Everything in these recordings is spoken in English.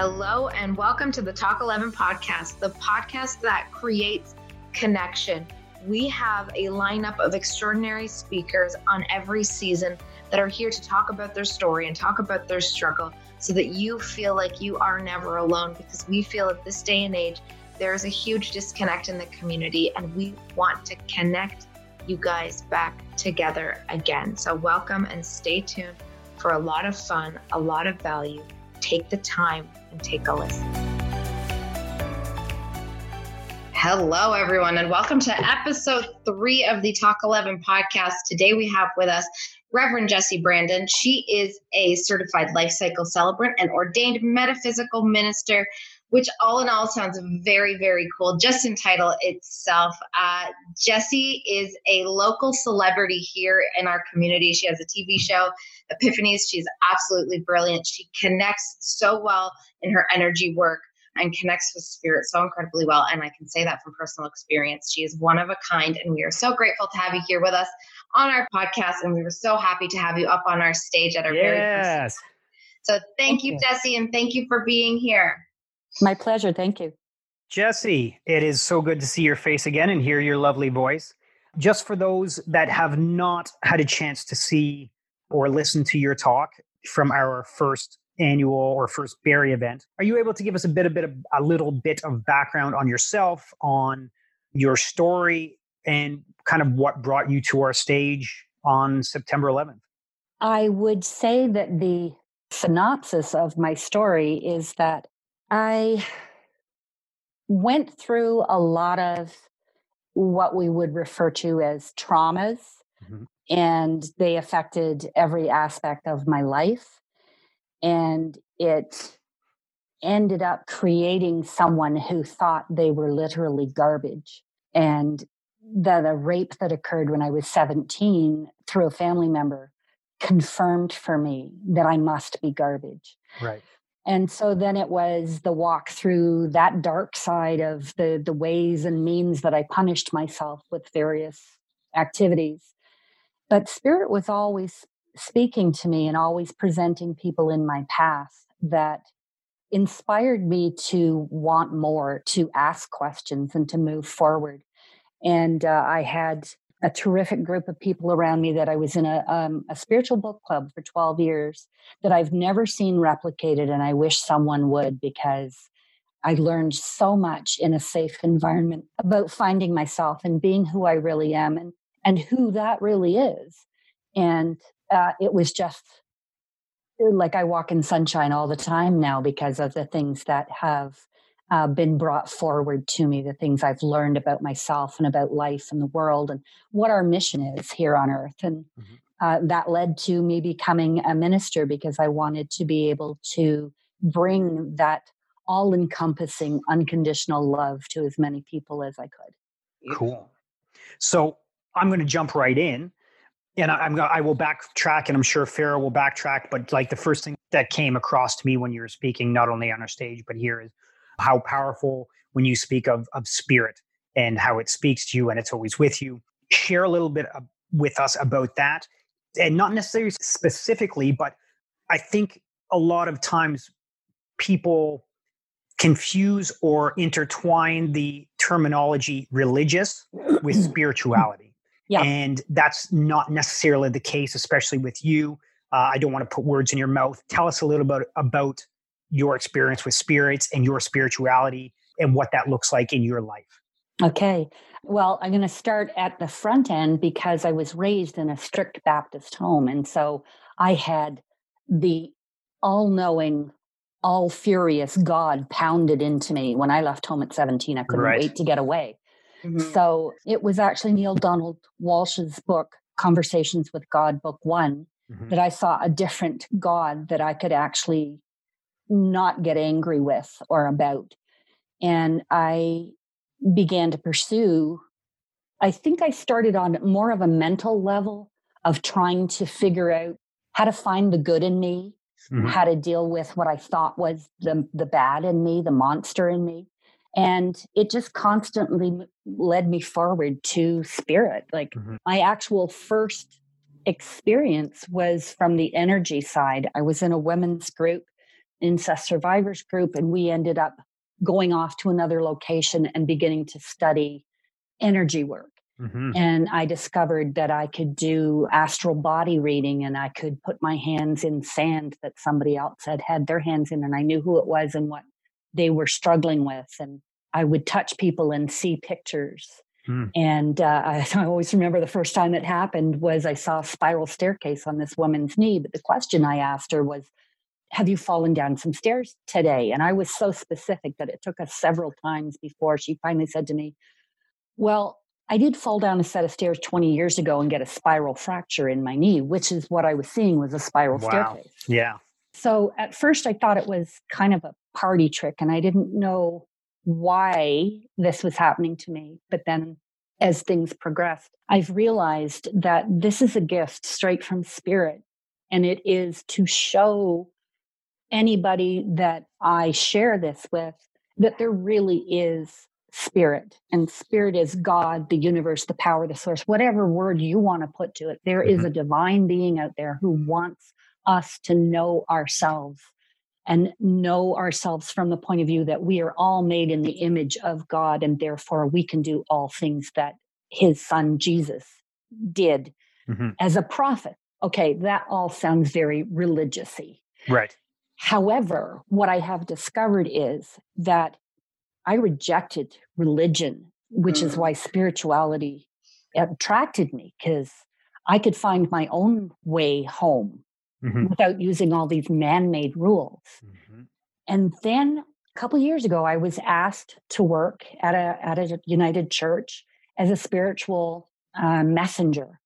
Hello, and welcome to the Talk 11 podcast, the podcast that creates connection. We have a lineup of extraordinary speakers on every season that are here to talk about their story and talk about their struggle so that you feel like you are never alone because we feel at this day and age there is a huge disconnect in the community and we want to connect you guys back together again. So, welcome and stay tuned for a lot of fun, a lot of value. Take the time and take a listen. Hello, everyone, and welcome to episode three of the Talk 11 podcast. Today we have with us Reverend Jessie Brandon. She is a certified life cycle celebrant and ordained metaphysical minister, which all in all sounds very, very cool, just in title itself. Uh, Jessie is a local celebrity here in our community. She has a TV show, Epiphanies. She's absolutely brilliant. She connects so well in her energy work and connects with spirit so incredibly well. And I can say that from personal experience. She is one of a kind, and we are so grateful to have you here with us on our podcast. And we were so happy to have you up on our stage at our yes. very first. So thank, you, you, Jessie, and thank you for being here. My pleasure. Thank you. Jesse, it is so good to see your face again and hear your lovely voice. Just for those that have not had a chance to see or listen to your talk from our first annual or first Barrie event. Are you able to give us a bit, a bit of a little bit of background on yourself, on your story, and kind of what brought you to our stage on September 11th? I would say that the synopsis of my story is that I went through a lot of what we would refer to as traumas, mm-hmm. and they affected every aspect of my life and it ended up creating someone who thought they were literally garbage and that a rape that occurred when i was 17 through a family member confirmed for me that i must be garbage right and so then it was the walk through that dark side of the the ways and means that i punished myself with various activities but spirit was always speaking to me and always presenting people in my path that inspired me to want more, to ask questions, and to move forward. And uh, I had a terrific group of people around me that I was in a, um, a spiritual book club for 12 years that I've never seen replicated. And I wish someone would because I learned so much in a safe environment about finding myself and being who I really am and, and who that really is. And uh, it was just like I walk in sunshine all the time now because of the things that have uh, been brought forward to me, the things I've learned about myself and about life and the world and what our mission is here on earth. And mm-hmm. uh, that led to me becoming a minister because I wanted to be able to bring that all encompassing, unconditional love to as many people as I could. Cool. So I'm going to jump right in and I, am I will backtrack, and I'm sure Farah will backtrack. But like the first thing that came across to me when you were speaking, not only on our stage but here, is how powerful when you speak of of spirit and how it speaks to you and it's always with you. Share a little bit with us about that, and not necessarily specifically, but I think a lot of times people confuse or intertwine the terminology religious with spirituality. Yeah. And that's not necessarily the case, especially with you. Uh, I don't want to put words in your mouth. Tell us a little bit about your experience with spirits and your spirituality and what that looks like in your life. Okay. Well, I'm going to start at the front end because I was raised in a strict Baptist home. And so I had the all knowing, all furious God pounded into me when I left home at 17. I couldn't right. wait to get away. Mm-hmm. So it was actually Neale Donald Walsch's book, Conversations with God, Book One, mm-hmm. that I saw a different God that I could actually not get angry with or about. And I began to pursue, I think I started on more of a mental level of trying to figure out how to find the good in me, mm-hmm. how to deal with what I thought was the, the bad in me, the monster in me and it just constantly led me forward to spirit like mm-hmm. my actual first experience was from the energy side i was in a women's group incest survivors group, and we ended up going off to another location and beginning to study energy work. Mm-hmm. And I discovered that I could do astral body reading and I could put my hands in sand that somebody else had had their hands in, and I knew who it was and what they were struggling with. And I would touch people and see pictures. Mm. And uh, I, I always remember the first time it happened was I saw a spiral staircase on this woman's knee. But the question I asked her was, have you fallen down some stairs today? And I was so specific that it took us several times before she finally said to me, Well, I did fall down a set of stairs 20 years ago and get a spiral fracture in my knee, which is what I was seeing was a spiral wow. staircase. Yeah. So at first I thought it was kind of a party trick and I didn't know why this was happening to me. But then as things progressed, I've realized that this is a gift straight from spirit and it is to show anybody that I share this with that there really is spirit and spirit is god the universe the power the source whatever word you want to put to it There mm-hmm. is a divine being out there who wants us to know ourselves and know ourselves from the point of view that we are all made in the image of god and therefore we can do all things that his son jesus did mm-hmm. as a prophet okay that all sounds very religiousy right However, what I have discovered is that I rejected religion, which mm. is why spirituality attracted me because I could find my own way home mm-hmm. without using all these man made rules. Mm-hmm. And then a couple years ago, I was asked to work at a, at a United Church as a spiritual uh, messenger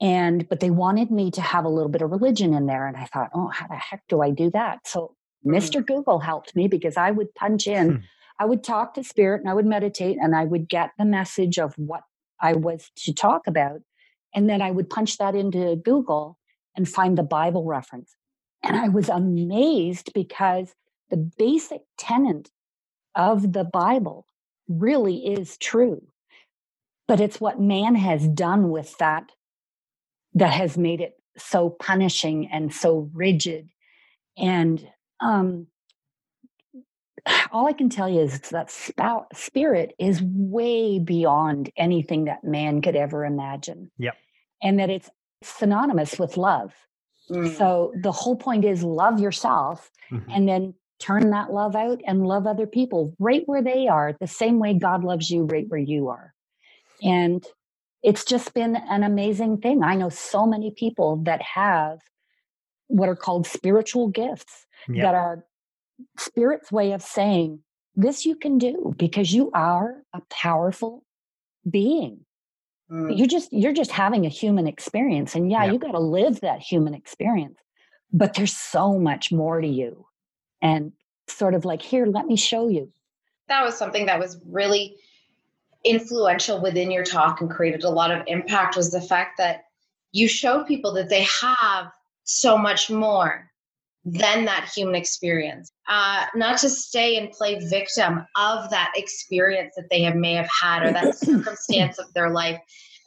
and but they wanted me to have a little bit of religion in there and i thought oh how the heck do i do that so mr mm. google helped me because i would punch in hmm. i would talk to spirit and i would meditate and i would get the message of what i was to talk about and then i would punch that into google and find the bible reference and i was amazed because the basic tenet of the bible really is true but it's what man has done with that that has made it so punishing and so rigid. And um, all I can tell you is that spout, spirit is way beyond anything that man could ever imagine. Yep. And that it's synonymous with love. Mm. So the whole point is love yourself mm-hmm. and then turn that love out and love other people right where they are, the same way God loves you right where you are. And it's just been an amazing thing. I know so many people that have what are called spiritual gifts yep. that are spirit's way of saying this you can do because you are a powerful being. Mm. You're just you're just having a human experience and yeah, yep. you got to live that human experience. But there's so much more to you. And sort of like here, let me show you. That was something that was really influential within your talk and created a lot of impact was the fact that you showed people that they have so much more than that human experience. Uh, not to stay and play victim of that experience that they have may have had or that circumstance of their life,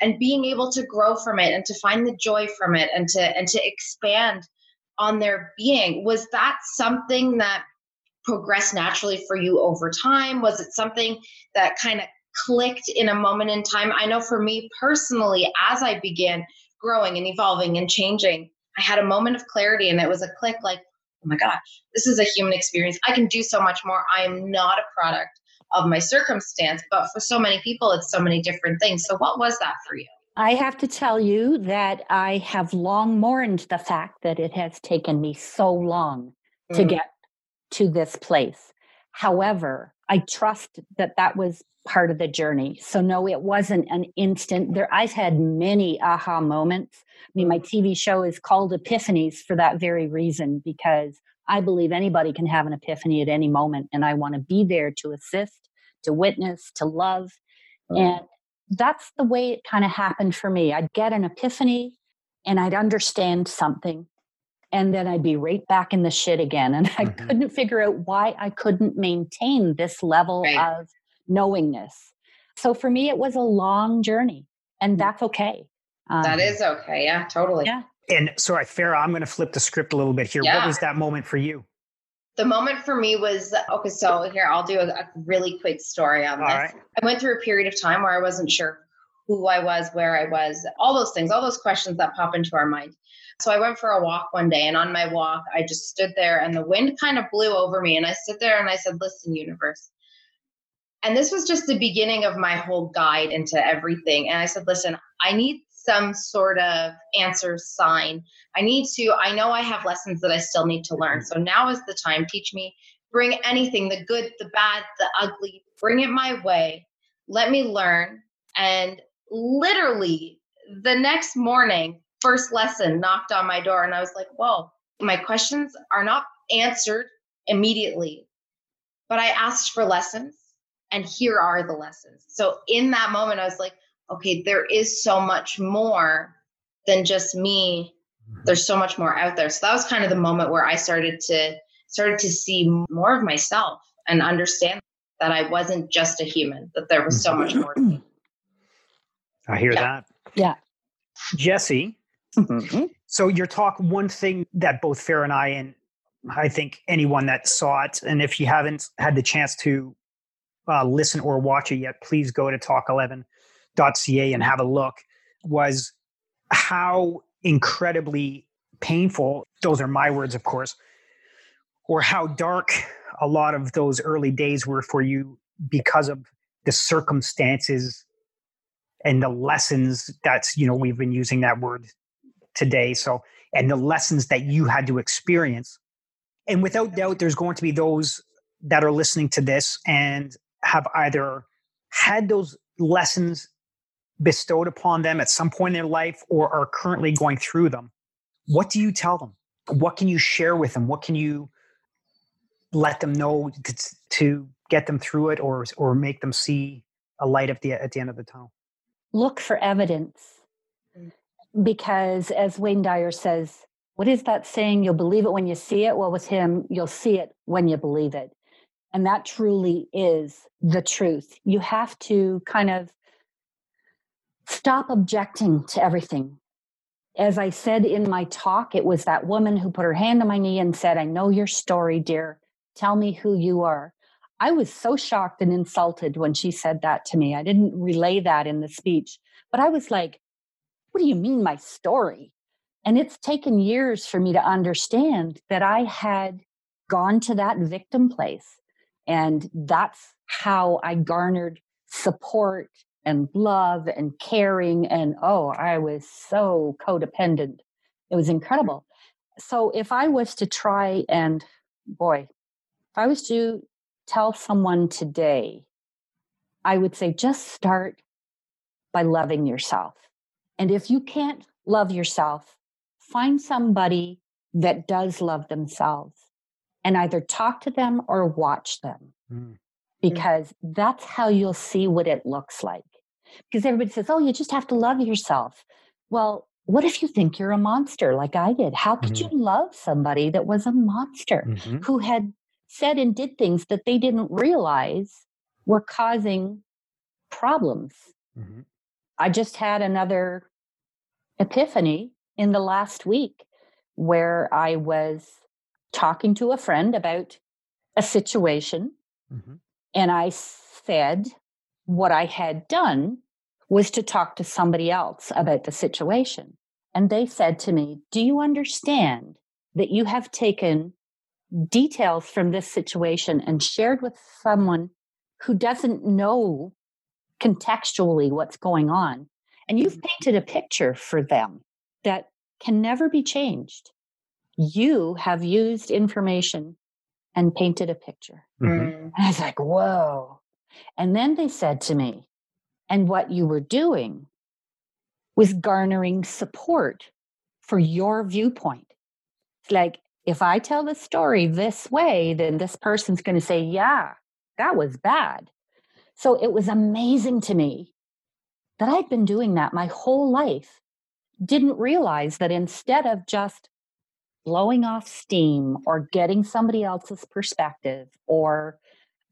and being able to grow from it and to find the joy from it and to and to expand on their being. Was that something that progressed naturally for you over time? Was it something that kind of clicked in a moment in time. I know for me personally, as I began growing and evolving and changing, I had a moment of clarity and it was a click like, oh my gosh, this is a human experience. I can do so much more. I am not a product of my circumstance, but for so many people, it's so many different things. So, what was that for you? I have to tell you that I have long mourned the fact that it has taken me so long mm. to get to this place. However, I trust that that was part of the journey. So no, it wasn't an instant. There, I've had many aha moments. I mean, my mm. TV show is called Epiphanies for that very reason, because I believe anybody can have an epiphany at any moment, and I want to be there to assist, to witness, to love, and that's the way it kind of happened for me. I'd get an epiphany, and I'd understand something, and then I'd be right back in the shit again. And I mm-hmm. couldn't figure out why I couldn't maintain this level right. of knowingness. So for me, it was a long journey, and mm. that's okay. Um, that is okay. Yeah, totally. Yeah. And sorry, Farah, I'm going to flip the script a little bit here. Yeah. What was that moment for you? The moment for me was okay. So here, I'll do a, a really quick story on All this. right. I went through a period of time where I wasn't sure who I was, where I was, all those things, all those questions that pop into our mind. So I went for a walk one day, and on my walk, I just stood there, and the wind kind of blew over me, and I stood there and I said, "Listen, universe." And this was just the beginning of my whole guide into everything. And I said, "Listen, I need some sort of answer sign. I need to, I know I have lessons that I still need to learn. So now is the time. Teach me, bring anything, the good, the bad, the ugly, bring it my way. Let me learn. And literally the next morning, first lesson knocked on my door. And I was like, whoa, my questions are not answered immediately, but I asked for lessons. And here are the lessons. So in that moment, I was like, okay, there is so much more than just me. Mm-hmm. There's so much more out there. So that was kind of the moment where I started to started to see more of myself and understand that I wasn't just a human, that there was so much more to me. I hear Yeah. that. Yeah. Jesse, Mm-hmm. so your talk, one thing that both Farah and I, and I think anyone that saw it, and if you haven't had the chance to uh, listen or watch it yet, please go to talk11.ca and have a look, was how incredibly painful, those are my words, of course, or how dark a lot of those early days were for you because of the circumstances and the lessons that's you know we've been using that word today so and the lessons that you had to experience. And without doubt there's going to be those that are listening to this and have either had those lessons bestowed upon them at some point in their life or are currently going through them. What do you tell them? What can you share with them? What can you let them know to, to get them through it or or make them see a light at the at the end of the tunnel? Look for evidence. Because as Wayne Dyer says, what is that saying? You'll believe it when you see it. Well, with him, you'll see it when you believe it. And that truly is the truth. You have to kind of stop objecting to everything. As I said in my talk, it was that woman who put her hand on my knee and said, I know your story, dear. Tell me who you are. I was so shocked and insulted when she said that to me. I didn't relay that in the speech, but I was like, What do you mean, my story? And it's taken years for me to understand that I had gone to that victim place. And that's how I garnered support and love and caring. And oh, I was so codependent. It was incredible. So if I was to try and, boy, if I was to tell someone today, I would say just start by loving yourself. And if you can't love yourself, find somebody that does love themselves and either talk to them or watch them Mm. because that's how you'll see what it looks like. Because everybody says, oh, you just have to love yourself. Well, what if you think you're a monster like I did? How could Mhm. you love somebody that was a monster? Mhm. who had said and did things that they didn't realize were causing problems. Mhm. I just had another epiphany in the last week where I was talking to a friend about a situation Mhm. and I said what I had done was to talk to somebody else about the situation. And they said to me, Do you understand that you have taken details from this situation and shared with someone who doesn't know contextually what's going on? And you've painted a picture for them that can never be changed. You have used information and painted a picture. Mhm. Mm. And I was like, whoa. And then they said to me, and what you were doing was garnering support for your viewpoint. It's like, if I tell the story this way, then this person's going to say, yeah, that was bad. So it was amazing to me that I'd been doing that my whole life. Didn't realize that instead of just blowing off steam or getting somebody else's perspective or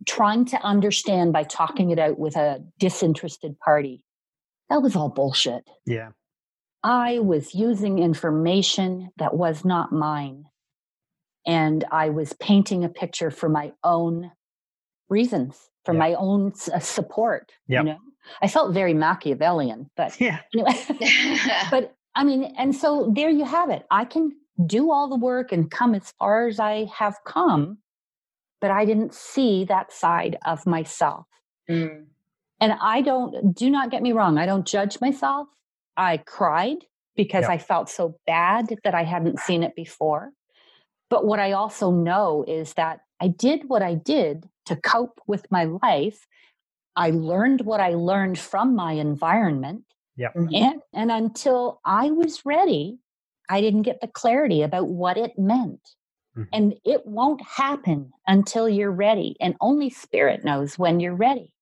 trying to understand by talking it out with a disinterested party. That was all bullshit. Yeah. I was using information that was not mine. And I was painting a picture for my own reasons, for Yeah. my own uh, support. Yep. You know, I felt very Machiavellian, but Yeah. anyway. but I mean, and so there you have it. I can do all the work and come as far as I have come, but I didn't see that side of myself. Mm. And I don't, do not get me wrong, I don't judge myself. I cried because Yep. I felt so bad that I hadn't seen it before. But what I also know is that I did what I did to cope with my life. I learned what I learned from my environment. Mhm. And, and until I was ready, I didn't get the clarity about what it meant. Mhm. And it won't happen until you're ready. And only spirit knows when you're ready.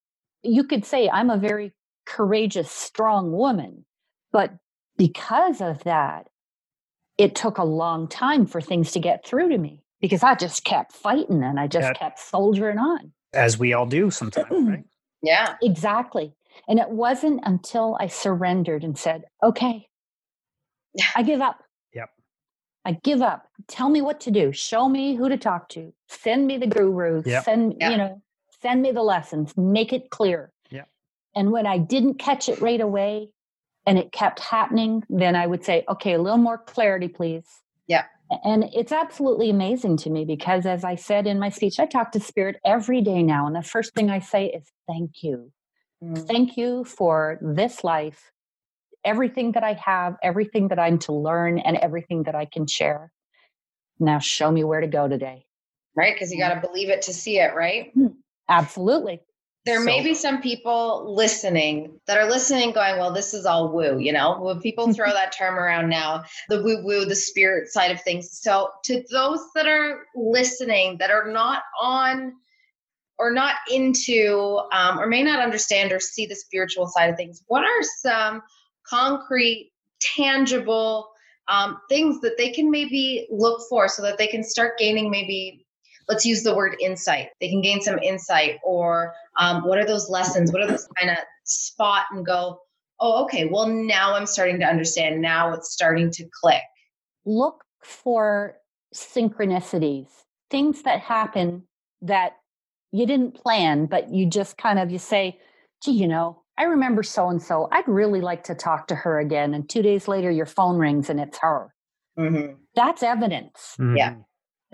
You could say, I'm a very courageous, strong woman. But because of that, it took a long time for things to get through to me because I just kept fighting and I just That- kept soldiering on. As we all do sometimes, right? Yeah. Exactly. And it wasn't until I surrendered and said, okay, I give up. Yep. I give up. Tell me what to do. Show me who to talk to. Send me the gurus. Yep. Send, Yep. you know, send me the lessons. Make it clear. Yep. And when I didn't catch it right away and it kept happening, then I would say, okay, a little more clarity, please. Yep. And it's absolutely amazing to me because, as I said in my speech, I talk to spirit every day now. And the first thing I say is, thank you. Mm. Thank you for this life, everything that I have, everything that I'm to learn, and everything that I can share. Now, show me where to go today. Right? Because you got to believe it to see it, right? Absolutely. There may be some people listening that are listening going, well, this is all woo, you know, when people throw that term around now, the woo woo, the spirit side of things. So, to those that are listening that are not on or not into um, or may not understand or see the spiritual side of things, what are some concrete, tangible um, things that they can maybe look for so that they can start gaining maybe let's use the word insight. They can gain some insight, or um, what are those lessons? What are those kind of spot and go, oh, okay, well, now I'm starting to understand. Now it's starting to click. Look for synchronicities, things that happen that you didn't plan, but you just kind of you say, gee, you know, I remember so and so. I'd really like to talk to her again. And two days later, your phone rings and it's her. Mm-hmm. That's evidence. Yeah.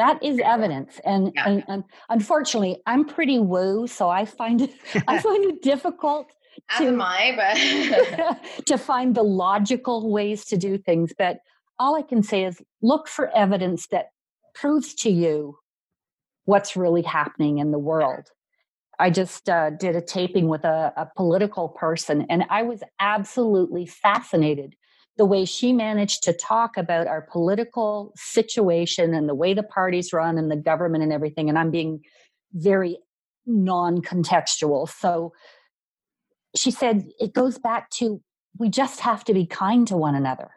That is evidence, and, Yeah. and and unfortunately, I'm pretty woo, so I find it I find it difficult As To- am I, but to find the logical ways to do things. But all I can say is look for evidence that proves to you what's really happening in the world. I just uh, did a taping with a, a political person, and I was absolutely fascinated the way she managed to talk about our political situation and the way the parties run and the government and everything. And I'm being very non contextual. So she said it goes back to we just have to be kind to one another.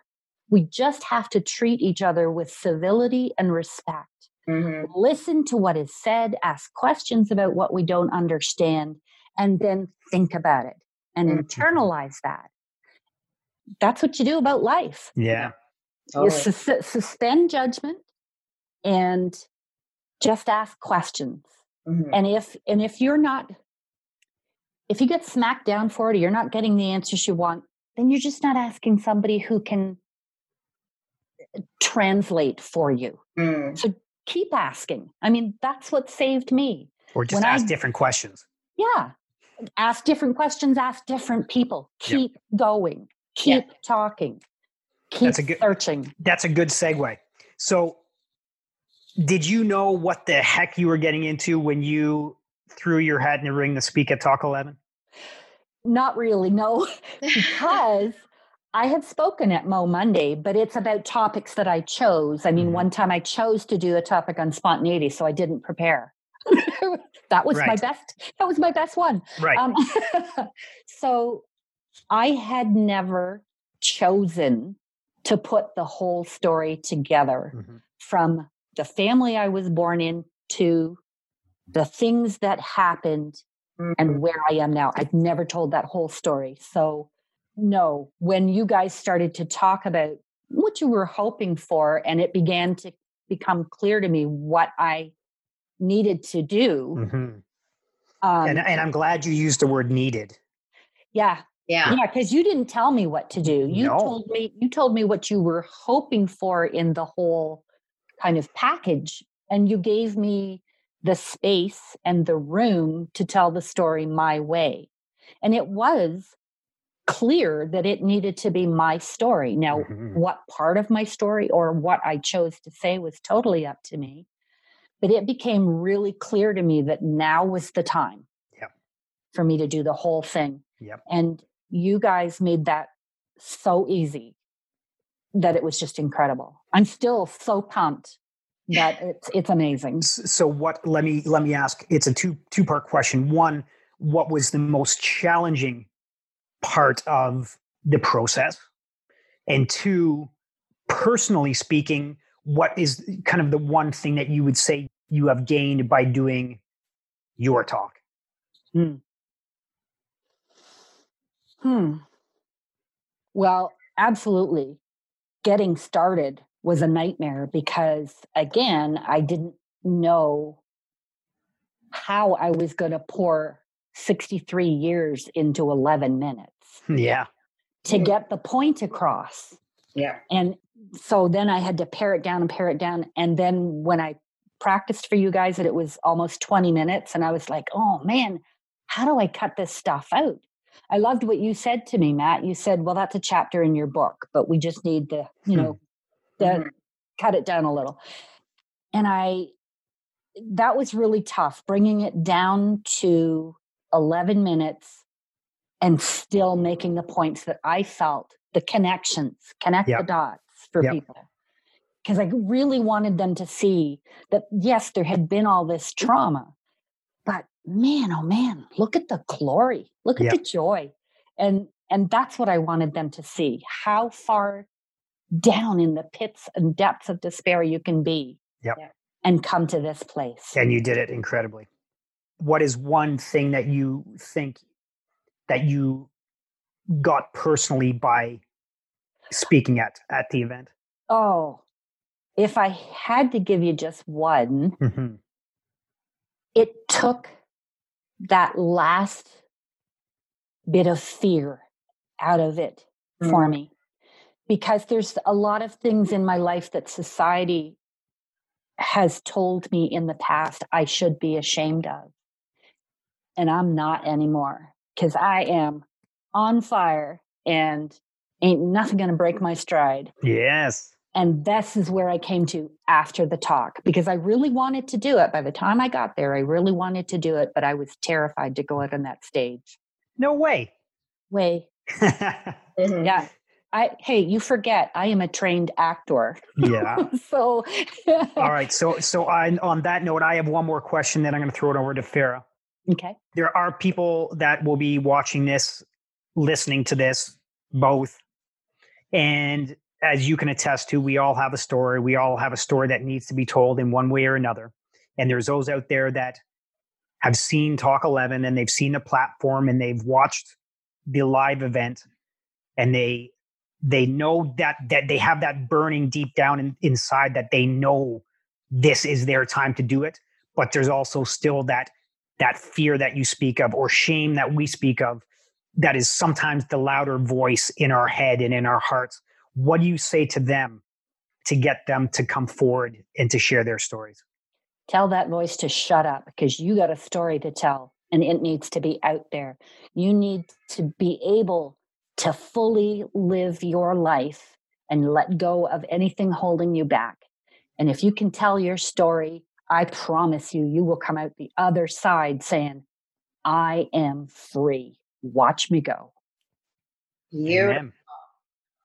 We just have to treat each other with civility and respect. Mhm. Listen to what is said, ask questions about what we don't understand, and then think about it and Mhm. internalize that. That's what you do about life. Yeah. You Totally. sus- suspend judgment and just ask questions Mhm. and if and if you're not if you get smacked down for it or you're not getting the answers you want then you're just not asking somebody who can uh, translate for you Mm. so keep asking i mean that's what saved me Or just When ask I- different questions. yeah ask different questions ask different people Yep. keep going keep talking keep That's a good- searching That's a good segue. So, did you know what the heck you were getting into when you threw your hat in the ring to speak at Talk 11? not really no because I had spoken at Mo Monday, but it's about topics that I chose. I mean, Mhm. one time I chose to do a topic on spontaneity, so I didn't prepare. that was my best. That was my best one. Right. Um, so I had never chosen to put the whole story together Mhm. from the family I was born in to the things that happened Mhm. and where I am now. I've never told that whole story. So, no, when you guys started to talk about what you were hoping for and it began to become clear to me what I needed to do. Mm-hmm. Um, and, and I'm glad you used the word needed. Yeah. Yeah. Yeah. Cause you didn't tell me what to do. You No. told me, you told me what you were hoping for in the whole kind of package. And you gave me the space and the room to tell the story my way. And it was clear that it needed to be my story. Now, Mhm. what part of my story or what I chose to say was totally up to me. But it became really clear to me that now was the time Yep. for me to do the whole thing. Yep. And you guys made that so easy that it was just incredible. I'm still so pumped that it's it's amazing. So what? Let me let me ask. It's a two two part question. One, what was the most challenging part of the process? And two, personally speaking, what is kind of the one thing that you would say you have gained by doing your talk? Hmm. Hmm. Well, absolutely. Getting started was a nightmare because, again, I didn't know how I was going to pour 63 years into 11 minutes Yeah. to get the point across. Yeah. And so then I had to pare it down and pare it down. And then when I practiced for you guys, that it was almost 20 minutes. And I was like, oh man, how do I cut this stuff out? I loved what you said to me, Matt. You said, well, that's a chapter in your book, but we just need to, you Hmm. know, the Mhm. cut it down a little. And I, that was really tough, bringing it down to 11 minutes and still making the points that I felt, the connections, connect Yep. the dots for Yep. people. Because I really wanted them to see that, yes, there had been all this trauma, but man, oh man, look at the glory, look at Yep. the joy. And and that's what I wanted them to see how far down in the pits and depths of despair you can be Yep. Yeah. and come to this place. And you did it incredibly. What is one thing that you think that you got personally by speaking at at the event? Oh, if I had to give you just one, Mhm. it took that last bit of fear out of it for Mm. me because there's a lot of things in my life that society has told me in the past I should be ashamed of. And I'm not anymore because I am on fire and ain't nothing going to break my stride. Yes. And this is where I came to after the talk because I really wanted to do it. By the time I got there, I really wanted to do it, but I was terrified to go out on that stage. No way. Way. Mhm. Yeah. I hey, you forget I am a trained actor. yeah. so All right. So so I, on that note, I have one more question. Then I'm going to throw it over to Farah. okay. There are people that will be watching this, listening to this, both, and as you can attest to, we all have a story. We all have a story that needs to be told in one way or another. And there's those out there that have seen Talk 11 and they've seen the platform and they've watched the live event and they they know that that they have that burning deep down in, inside that they know this is their time to do it but there's also still that that fear that you speak of or shame that we speak of that is sometimes the louder voice in our head and in our hearts what do you say to them to get them to come forward and to share their stories Tell that voice to shut up because you got a story to tell and it needs to be out there. You need to be able to fully live your life and let go of anything holding you back. And if you can tell your story, I promise you, you will come out the other side saying, I am free. Watch me go. Amen.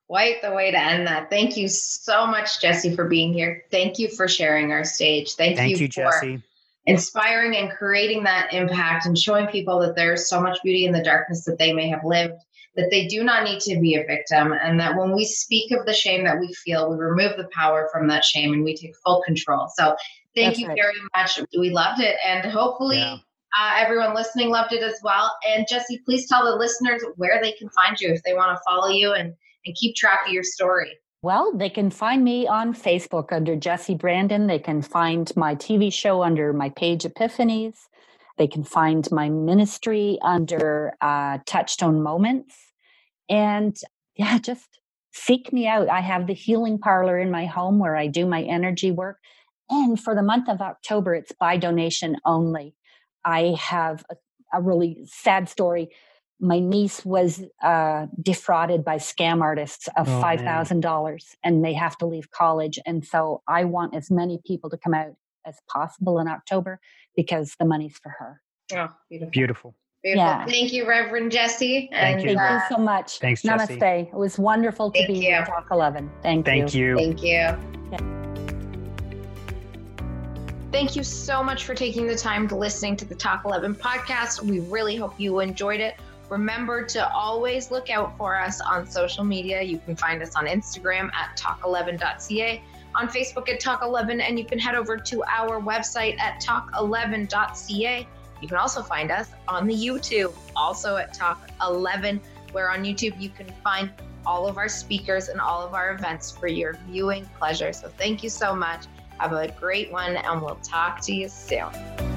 Quite the way to end that. Thank you so much, Jesse, for being here. Thank you for sharing our stage. Thank, thank you for jesse inspiring and creating that impact and showing people that there's so much beauty in the darkness that they may have lived, that they do not need to be a victim, and that when we speak of the shame that we feel, we remove the power from that shame and we take full control. So thank That's you right. very much. We loved it. And hopefully, Yeah. uh, everyone listening loved it as well. And Jesse, please tell the listeners where they can find you if they want to follow you and, and keep track of your story. Well, they can find me on Facebook under Jesse Brandon. They can find my TV show under my page Epiphanies. They can find my ministry under uh, Touchstone Moments. And yeah, just seek me out. I have the healing parlor in my home where I do my energy work. And for the month of October, it's by donation only. I have a, a really sad story my niece was uh, defrauded by scam artists of oh, $5,000 and they have to leave college. And so I want as many people to come out as possible in October because the money's for her. Oh, beautiful. Beautiful. Beautiful. Yeah. Thank you, Reverend Jessie. Thank, you. Thank you so much. Thanks, Namaste. Jessie. It was wonderful to Thank be you. here Talk 11. Thank, Thank you. you. Thank you. Yeah. Thank you so much for taking the time to listening to the Talk 11 podcast. We really hope you enjoyed it. Remember to always look out for us on social media. You can find us on Instagram at talk11.ca, on Facebook at talk11, and you can head over to our website at talk11.ca. You can also find us on the YouTube, also at Talk11, where on YouTube you can find all of our speakers and all of our events for your viewing pleasure. So thank you so much. Have a great one, and we'll talk to you soon.